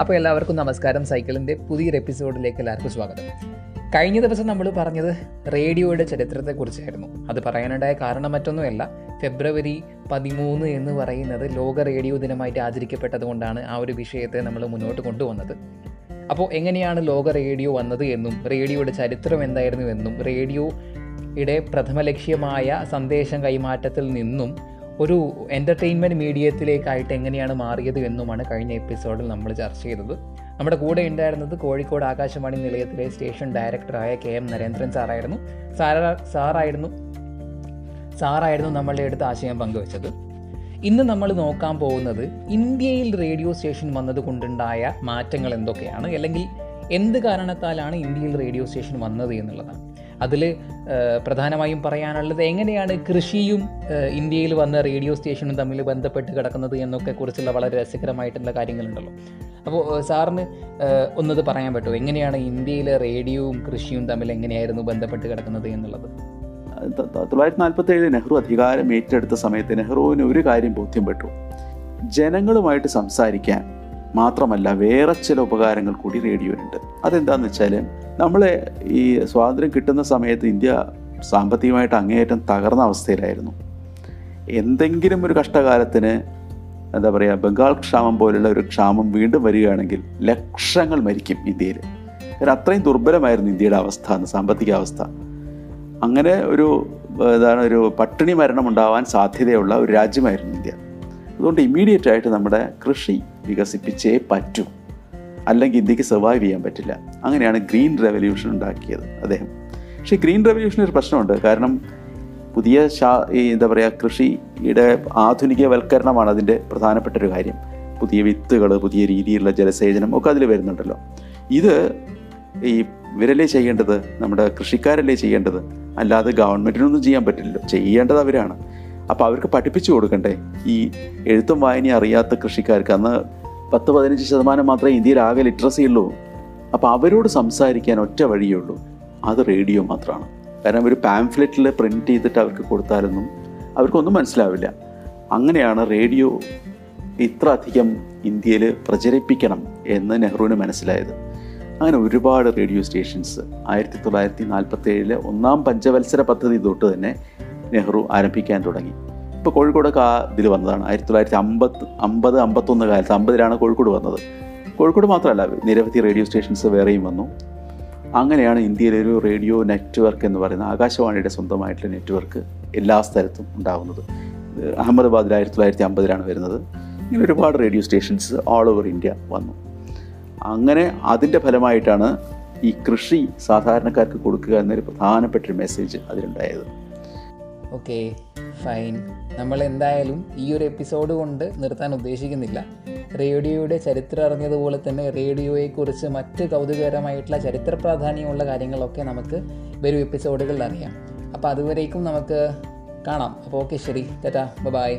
അപ്പോൾ എല്ലാവർക്കും നമസ്കാരം. സൈക്കിളിന്റെ പുതിയൊരു എപ്പിസോഡിലേക്ക് എല്ലാവർക്കും സ്വാഗതം. കഴിഞ്ഞ ദിവസം നമ്മൾ പറഞ്ഞത് റേഡിയോയുടെ ചരിത്രത്തെക്കുറിച്ചായിരുന്നു. അത് പറയാനുണ്ടായ കാരണം മറ്റൊന്നുമല്ല ഫെബ്രുവരി പതിമൂന്ന് എന്ന് പറയുന്നത് ലോക റേഡിയോ ദിനമായിട്ട് ആചരിക്കപ്പെട്ടതുകൊണ്ടാണ് ആ ഒരു വിഷയത്തെ നമ്മൾ മുന്നോട്ട് കൊണ്ടുവന്നത്. അപ്പോൾ എങ്ങനെയാണ് ലോക റേഡിയോ വന്നത് എന്നും റേഡിയോയുടെ ചരിത്രം എന്തായിരുന്നു എന്നും റേഡിയോയുടെ പ്രഥമ ലക്ഷ്യമായ സന്ദേശം കൈമാറ്റത്തിൽ നിന്നും ഒരു എന്റർടൈൻമെന്റ് മീഡിയത്തിലേക്കായിട്ട് എങ്ങനെയാണ് മാറിയത് എന്നുമാണ് കഴിഞ്ഞ എപ്പിസോഡിൽ നമ്മൾ ചർച്ച ചെയ്തത്. നമ്മുടെ കൂടെ ഉണ്ടായിരുന്നത് കോഴിക്കോട് ആകാശവാണി നിലയത്തിലെ സ്റ്റേഷൻ ഡയറക്ടറായ കെ എം നരേന്ദ്രൻ സാറായിരുന്നു. സാറാ സാറായിരുന്നു സാറായിരുന്നു നമ്മളുടെ അടുത്ത് ആശയം പങ്കുവച്ചത്. ഇന്ന് നമ്മൾ നോക്കാൻ പോകുന്നത് ഇന്ത്യയിൽ റേഡിയോ സ്റ്റേഷൻ വന്നത് കൊണ്ടുണ്ടായ മാറ്റങ്ങൾ എന്തൊക്കെയാണ്? അല്ലെങ്കിൽ എന്ത് കാരണത്താലാണ് ഇന്ത്യയിൽ റേഡിയോ സ്റ്റേഷൻ വന്നത് എന്നുള്ളതാണ്. അതിൽ പ്രധാനമായും പറയാനുള്ളത് എങ്ങനെയാണ് കൃഷിയും ഇന്ത്യയിൽ വന്ന റേഡിയോ സ്റ്റേഷനും തമ്മിൽ ബന്ധപ്പെട്ട് കിടക്കുന്നത് എന്നൊക്കെ കുറിച്ചുള്ള വളരെ രസകരമായിട്ടുള്ള കാര്യങ്ങളുണ്ടല്ലോ. അപ്പോൾ സാറിന് ഒന്നത് പറയാൻ പറ്റുമോ? എങ്ങനെയാണ് ഇന്ത്യയിലെ റേഡിയോയും കൃഷിയും തമ്മിൽ എങ്ങനെയായിരുന്നു ബന്ധപ്പെട്ട് കിടക്കുന്നത് എന്നുള്ളത്? തൊള്ളായിരത്തി നാൽപ്പത്തി ഏഴ് നെഹ്റു അധികാരം ഏറ്റെടുത്ത സമയത്ത് നെഹ്റുവിന് ഒരു കാര്യം ബോധ്യപ്പെട്ടു ജനങ്ങളുമായിട്ട് സംസാരിക്കാൻ മാത്രമല്ല വേറെ ചില ഉപകാരങ്ങൾ കൂടി റേഡിയോയിലുണ്ട്. അതെന്താണെന്ന് വെച്ചാൽ നമ്മൾ ഈ സ്വാതന്ത്ര്യം കിട്ടുന്ന സമയത്ത് ഇന്ത്യ സാമ്പത്തികമായിട്ട് അങ്ങേയറ്റം തകർന്ന അവസ്ഥയിലായിരുന്നു. എന്തെങ്കിലും ഒരു കഷ്ടകാലത്തിന് എന്താ പറയുക ബംഗാൾ ക്ഷാമം പോലുള്ള ഒരു ക്ഷാമം വീണ്ടും വരികയാണെങ്കിൽ ലക്ഷങ്ങൾ മരിക്കും ഇന്ത്യയിൽ. കാരണം അത്രയും ദുർബലമായിരുന്നു ഇന്ത്യയുടെ അവസ്ഥ അന്ന് സാമ്പത്തിക അവസ്ഥ അങ്ങനെ ഒരു എന്താണ് ഒരു പട്ടിണി മരണം ഉണ്ടാവാൻ സാധ്യതയുള്ള ഒരു രാജ്യമായിരുന്നു ഇന്ത്യ. അതുകൊണ്ട് ഇമ്മീഡിയറ്റ് ആയിട്ട് നമ്മുടെ കൃഷി വികസിപ്പിച്ചേ പറ്റൂ. അല്ലെങ്കിൽ ഇന്ത്യയ്ക്ക് സർവൈവ് ചെയ്യാൻ പറ്റില്ല. അങ്ങനെയാണ് ഗ്രീൻ റെവല്യൂഷൻ ഉണ്ടാക്കിയത് അദ്ദേഹം. പക്ഷേ ഗ്രീൻ റെവല്യൂഷന് ഒരു പ്രശ്നമുണ്ട്. കാരണം പുതിയ ശാ ഈ എന്താ പറയുക കൃഷിയുടെ ആധുനികവൽക്കരണമാണ് അതിന്റെ പ്രധാനപ്പെട്ട ഒരു കാര്യം. പുതിയ വിത്തുകൾ പുതിയ രീതിയിലുള്ള ജലസേചനം ഒക്കെ അതിൽ വരുന്നുണ്ടല്ലോ. ഇത് ഈ ഇവരല്ലേ ചെയ്യേണ്ടത്? നമ്മുടെ കൃഷിക്കാരല്ലേ ചെയ്യേണ്ടത്? അല്ലാതെ ഗവൺമെന്റിനൊന്നും ചെയ്യാൻ പറ്റില്ലല്ലോ. ചെയ്യേണ്ടത് അവരാണ്. അപ്പോൾ അവർക്ക് പഠിപ്പിച്ചു കൊടുക്കണ്ടേ? ഈ എഴുത്തും വായനയും അറിയാത്ത കൃഷിക്കാർക്ക് അന്ന് പത്ത് പതിനഞ്ച് ശതമാനം മാത്രമേ ഇന്ത്യയിൽ ആകെ ലിറ്ററസി ഉള്ളൂ. അപ്പോൾ അവരോട് സംസാരിക്കാൻ ഒറ്റ വഴിയേ ഉള്ളൂ. അത് റേഡിയോ മാത്രമാണ്. കാരണം ഒരു പാംഫ്ലെറ്റിൽ പ്രിന്റ് ചെയ്തിട്ട് അവർക്ക് കൊടുത്താലൊന്നും അവർക്കൊന്നും മനസ്സിലാവില്ല. അങ്ങനെയാണ് റേഡിയോ ഇത്ര അധികം ഇന്ത്യയിൽ പ്രചരിപ്പിക്കണം എന്ന് നെഹ്റുവിന് മനസ്സിലായത്. അങ്ങനെ ഒരുപാട് റേഡിയോ സ്റ്റേഷൻസ് ആയിരത്തി തൊള്ളായിരത്തി നാൽപ്പത്തി ഏഴിലെ ഒന്നാം പഞ്ചവത്സര പദ്ധതി തൊട്ട് തന്നെ നെഹ്റു ആരംഭിക്കാൻ തുടങ്ങി. ഇപ്പോൾ കോഴിക്കോടൊക്കെ ആ ഇതിൽ വന്നതാണ്. ആയിരത്തി തൊള്ളായിരത്തി അമ്പത്ത് അമ്പത് അമ്പത്തൊന്ന് കാലത്ത് അമ്പതിലാണ് കോഴിക്കോട് വന്നത്. കോഴിക്കോട് മാത്രമല്ല നിരവധി റേഡിയോ സ്റ്റേഷൻസ് വേറെയും വന്നു. അങ്ങനെയാണ് ഇന്ത്യയിലെ ഒരു റേഡിയോ നെറ്റ്വർക്ക് എന്ന് പറയുന്ന ആകാശവാണിയുടെ സ്വന്തമായിട്ടുള്ള നെറ്റ്വർക്ക് എല്ലാ സ്ഥലത്തും ഉണ്ടാകുന്നത് അഹമ്മദാബാദിൽ ആയിരത്തി തൊള്ളായിരത്തി അമ്പതിലാണ് വരുന്നത്. ഇങ്ങനെ ഒരുപാട് radio stations all over India വന്നു. അങ്ങനെ അതിന്റെ ഫലമായിട്ടാണ് ഈ കൃഷി സാധാരണക്കാർക്ക് കൊടുക്കുക എന്നൊരു പ്രധാനപ്പെട്ടൊരു മെസ്സേജ് അതിലുണ്ടായത്. ഓക്കെ ഫൈൻ നമ്മൾ എന്തായാലും ഈ ഒരു എപ്പിസോഡ് കൊണ്ട് നിർത്താൻ ഉദ്ദേശിക്കുന്നില്ല. റേഡിയോയുടെ ചരിത്രം അറിഞ്ഞതുപോലെ തന്നെ റേഡിയോയെക്കുറിച്ച് മറ്റ് കൗതുകകരമായിട്ടുള്ള ചരിത്ര പ്രാധാന്യമുള്ള കാര്യങ്ങളൊക്കെ നമുക്ക് വരും എപ്പിസോഡുകളിൽ അറിയാം. അപ്പോൾ അതുവരേക്കും നമുക്ക് കാണാം. അപ്പോൾ ഓക്കെ ശരി. ടാറ്റാ. ബൈ